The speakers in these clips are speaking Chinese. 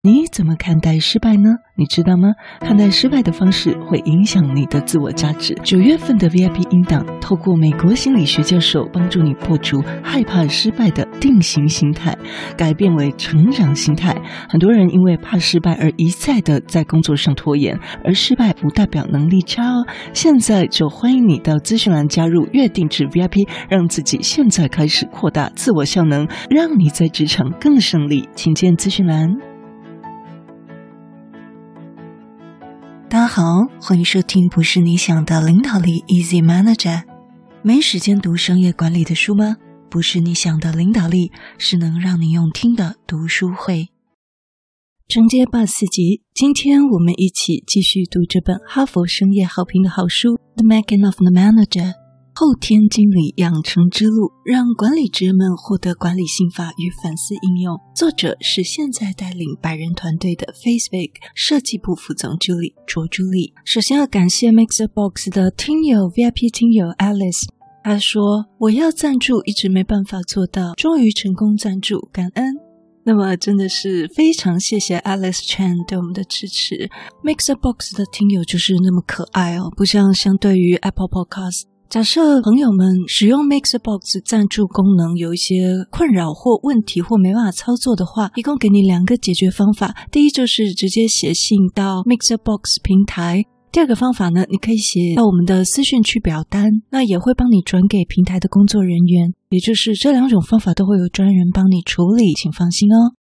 你怎么看待失败呢？你知道吗？看待失败的方式会影响你的自我价值。九月份的 VIP 音档，透过美国心理学教授帮助你破除害怕失败的定型心态，改变为成长心态。很多人因为怕失败而一再的在工作上拖延，而失败不代表能力差哦。现在就欢迎你到资讯栏加入月定制 VIP，让自己现在开始扩大自我效能，让你在职场更胜利。请见资讯栏。好，欢迎收听不是你想的领导力 Easy Manager。没时间读商业管理的书吗？不是你想的领导力，是能让你用听的读书会。承接第四集，今天我们一起继续读这本哈佛商业好评的好书《The Making of the Manager》。后天经理养成之路，让管理职们获得管理心法与反思应用。作者是现在带领百人团队的 Facebook 设计部副总助理卓朱莉。首先要感谢 MixerBox 的听友 VIP 听友 Alice，他说我要赞助，一直没办法做到，终于成功赞助，感恩。那么真的是非常谢谢 Alice Chan 对我们的支持。MixerBox 的听友就是那么可爱哦，不像相对于 Apple Podcast。假设朋友们使用 MixerBox 赞助功能有一些困扰或问题或没办法操作的话，提供给你两个解决方法。第一就是直接写信到 MixerBox 平台；第二个方法呢，你可以写到我们的私讯区表单，那也会帮你转给平台的工作人员。也就是这两种方法都会有专人帮你处理，请放心哦。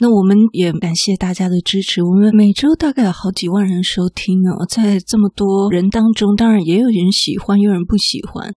那我们也感谢大家的支持。我们每周大概有好几万人收听哦，在这么多人当中，当然也有人喜欢，也有人不喜欢。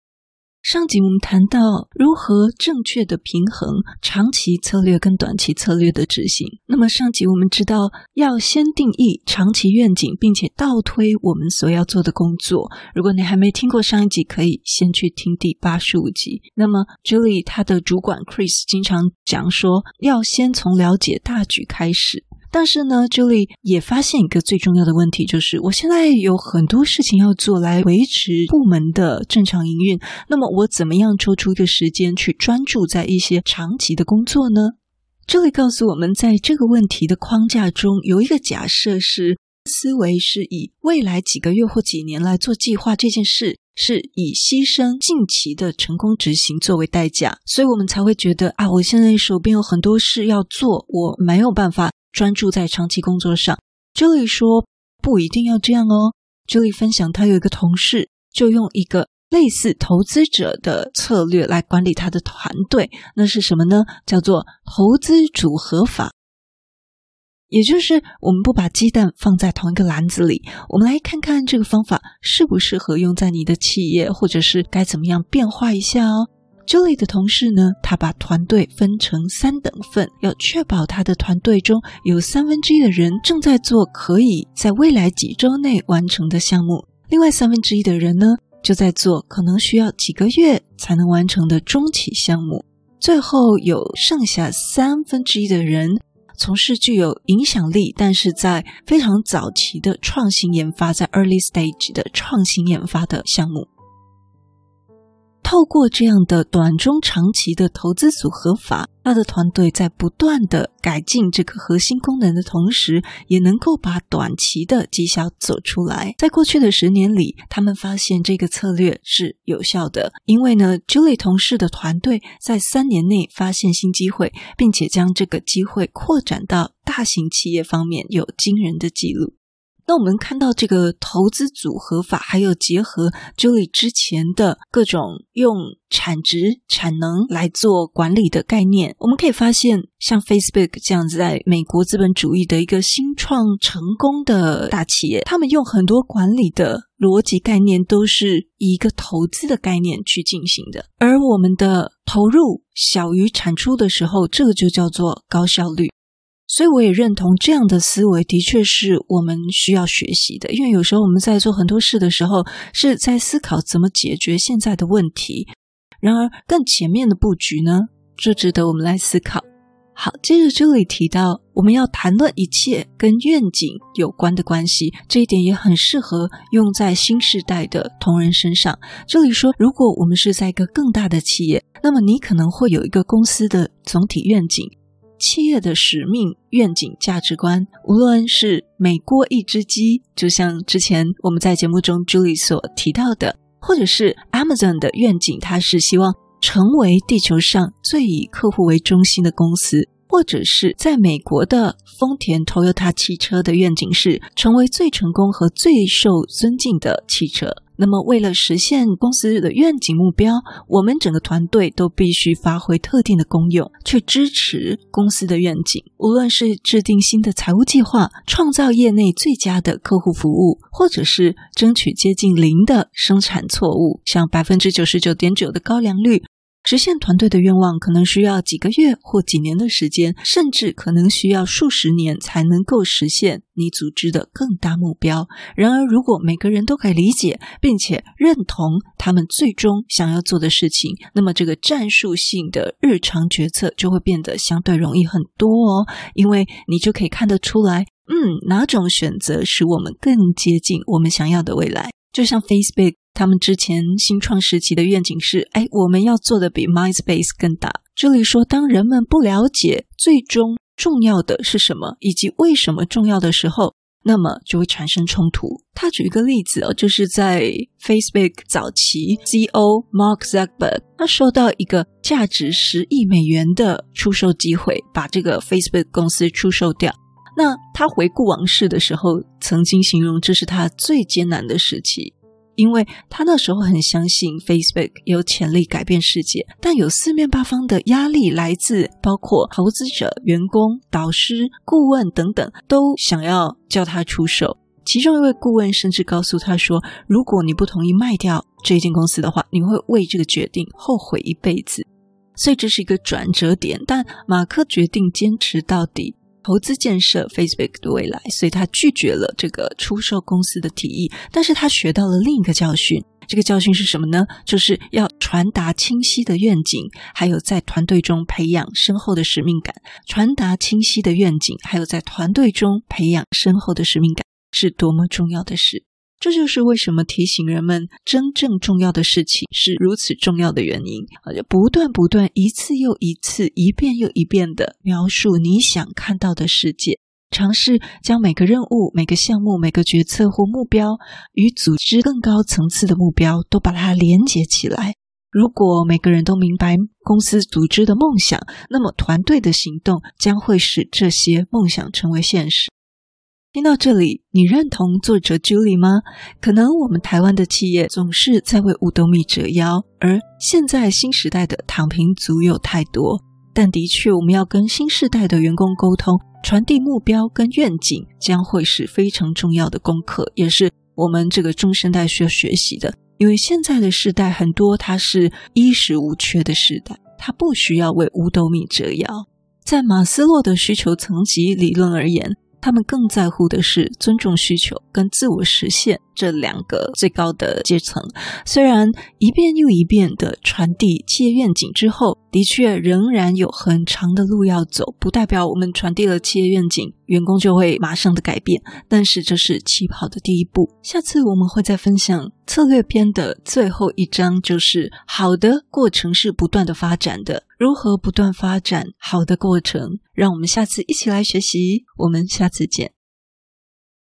上集我们谈到如何正确的平衡长期策略跟短期策略的执行。那么上集我们知道要先定义长期愿景，并且倒推我们所要做的工作。如果你还没听过上一集，可以先去听第八十五集。那么 Julie 她的主管 Chris 经常讲说，要先从了解大局开始。但是呢，Julie 也发现一个最重要的问题，就是我现在有很多事情要做来维持部门的正常营运。那么我怎么样抽出一个时间去专注在一些长期的工作呢？Julie 告诉我们，在这个问题的框架中，有一个假设是思维是以未来几个月或几年来做计划，这件事是以牺牲近期的成功执行作为代价，所以我们才会觉得啊，我现在手边有很多事要做，我没有办法。专注在长期工作上，Julie 说不一定要这样哦。Julie 分享，他有一个同事就用一个类似投资者的策略来管理他的团队，那是什么呢？叫做投资组合法，也就是我们不把鸡蛋放在同一个篮子里。我们来看看这个方法适不适合用在你的企业，或者是该怎么样变化一下哦。Julie 的同事呢，他把团队分成三等份，要确保他的团队中有三分之一的人正在做可以在未来几周内完成的项目，另外三分之一的人呢，就在做可能需要几个月才能完成的中期项目，最后有剩下三分之一的人从事具有影响力，但是在非常早期的创新研发，在 early stage 的创新研发的项目。透过这样的短中长期的投资组合法，他的团队在不断的改进这个核心功能的同时，也能够把短期的绩效走出来。在过去的十年里，他们发现这个策略是有效的，因为呢，Julie 同事的团队在三年内发现新机会，并且将这个机会扩展到大型企业方面，有惊人的记录。那我们看到这个投资组合法，还有结合 Julie 之前的各种用产值、产能来做管理的概念，我们可以发现，像 Facebook 这样子在美国资本主义的一个新创成功的大企业，他们用很多管理的逻辑概念都是以一个投资的概念去进行的，而我们的投入小于产出的时候，这个就叫做高效率。所以我也认同这样的思维，的确是我们需要学习的。因为有时候我们在做很多事的时候，是在思考怎么解决现在的问题。然而，更前面的布局呢，就值得我们来思考。好，接着这里提到，我们要谈论一切跟愿景有关的关系，这一点也很适合用在新时代的同仁身上。这里说，如果我们是在一个更大的企业，那么你可能会有一个公司的总体愿景。企业的使命、愿景、价值观，无论是美国一只鸡，就像之前我们在节目中 Julie 所提到的，或者是 Amazon 的愿景，它是希望成为地球上最以客户为中心的公司。或者是在美国的丰田 Toyota 汽车的愿景是成为最成功和最受尊敬的汽车。那么，为了实现公司的愿景目标，我们整个团队都必须发挥特定的功用，去支持公司的愿景。无论是制定新的财务计划，创造业内最佳的客户服务，或者是争取接近零的生产错误，像百分之九十九点九的高良率。实现团队的愿望可能需要几个月或几年的时间，甚至可能需要数十年才能够实现你组织的更大目标。然而，如果每个人都可以理解并且认同他们最终想要做的事情，那么这个战术性的日常决策就会变得相对容易很多哦。因为你就可以看得出来，嗯，哪种选择使我们更接近我们想要的未来。就像 Facebook。他们之前新创时期的愿景是：哎，我们要做的比 MySpace 更大。这里说，当人们不了解最终重要的是什么，以及为什么重要的时候，那么就会产生冲突。他举一个例子哦，就是在 Facebook 早期，CEO Mark Zuckerberg 他收到一个价值十亿美元的出售机会，把这个 Facebook 公司出售掉。那他回顾往事的时候，曾经形容这是他最艰难的时期。因为他那时候很相信 Facebook 有潜力改变世界，但有四面八方的压力来自包括投资者、员工、导师、顾问等等，都想要叫他出手。其中一位顾问甚至告诉他说：“如果你不同意卖掉这间公司的话，你会为这个决定后悔一辈子。”所以这是一个转折点，但马克决定坚持到底。投资建设 Facebook 的未来，所以他拒绝了这个出售公司的提议。但是他学到了另一个教训，这个教训是什么呢？就是要传达清晰的愿景，还有在团队中培养深厚的使命感。传达清晰的愿景，还有在团队中培养深厚的使命感，是多么重要的事。这就是为什么提醒人们真正重要的事情是如此重要的原因。啊，就不断不断，一次又一次，一遍又一遍的描述你想看到的世界，尝试将每个任务、每个项目、每个决策或目标与组织更高层次的目标都把它连接起来。如果每个人都明白公司组织的梦想，那么团队的行动将会使这些梦想成为现实。听到这里，你认同作者 Julie 吗？可能我们台湾的企业总是在为五斗米折腰，而现在新时代的躺平族有太多。但的确，我们要跟新时代的员工沟通，传递目标跟愿景，将会是非常重要的功课，也是我们这个中生代需要学习的。因为现在的时代很多，它是衣食无缺的时代，它不需要为五斗米折腰。在马斯洛的需求层级理论而言，他们更在乎的是尊重需求跟自我实现这两个最高的阶层。虽然一遍又一遍的传递企业愿景之后，的确仍然有很长的路要走，不代表我们传递了企业愿景，员工就会马上的改变。但是这是起跑的第一步。下次我们会再分享策略篇的最后一章，就是好的过程是不断的发展的，如何不断发展好的过程，让我们下次一起来学习。我们下次见。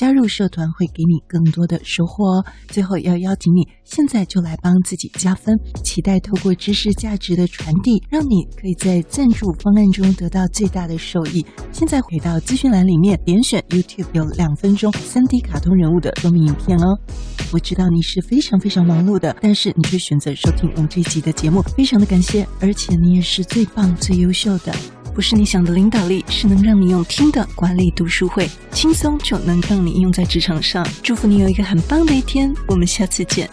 加入社团会给你更多的收获哦。最后要邀请你，现在就来帮自己加分，期待透过知识价值的传递，让你可以在赞助方案中得到最大的受益。现在回到资讯栏里面，点选 YouTube 有两分钟 3D 卡通人物的说明影片哦。我知道你是非常非常忙碌的，但是你却选择收听我们这一集的节目，非常的感谢，而且你也是最棒最优秀的。不是你想的领导力，是能让你用听的管理读书会，轻松就能让你用在职场上。祝福你有一个很棒的一天，我们下次见。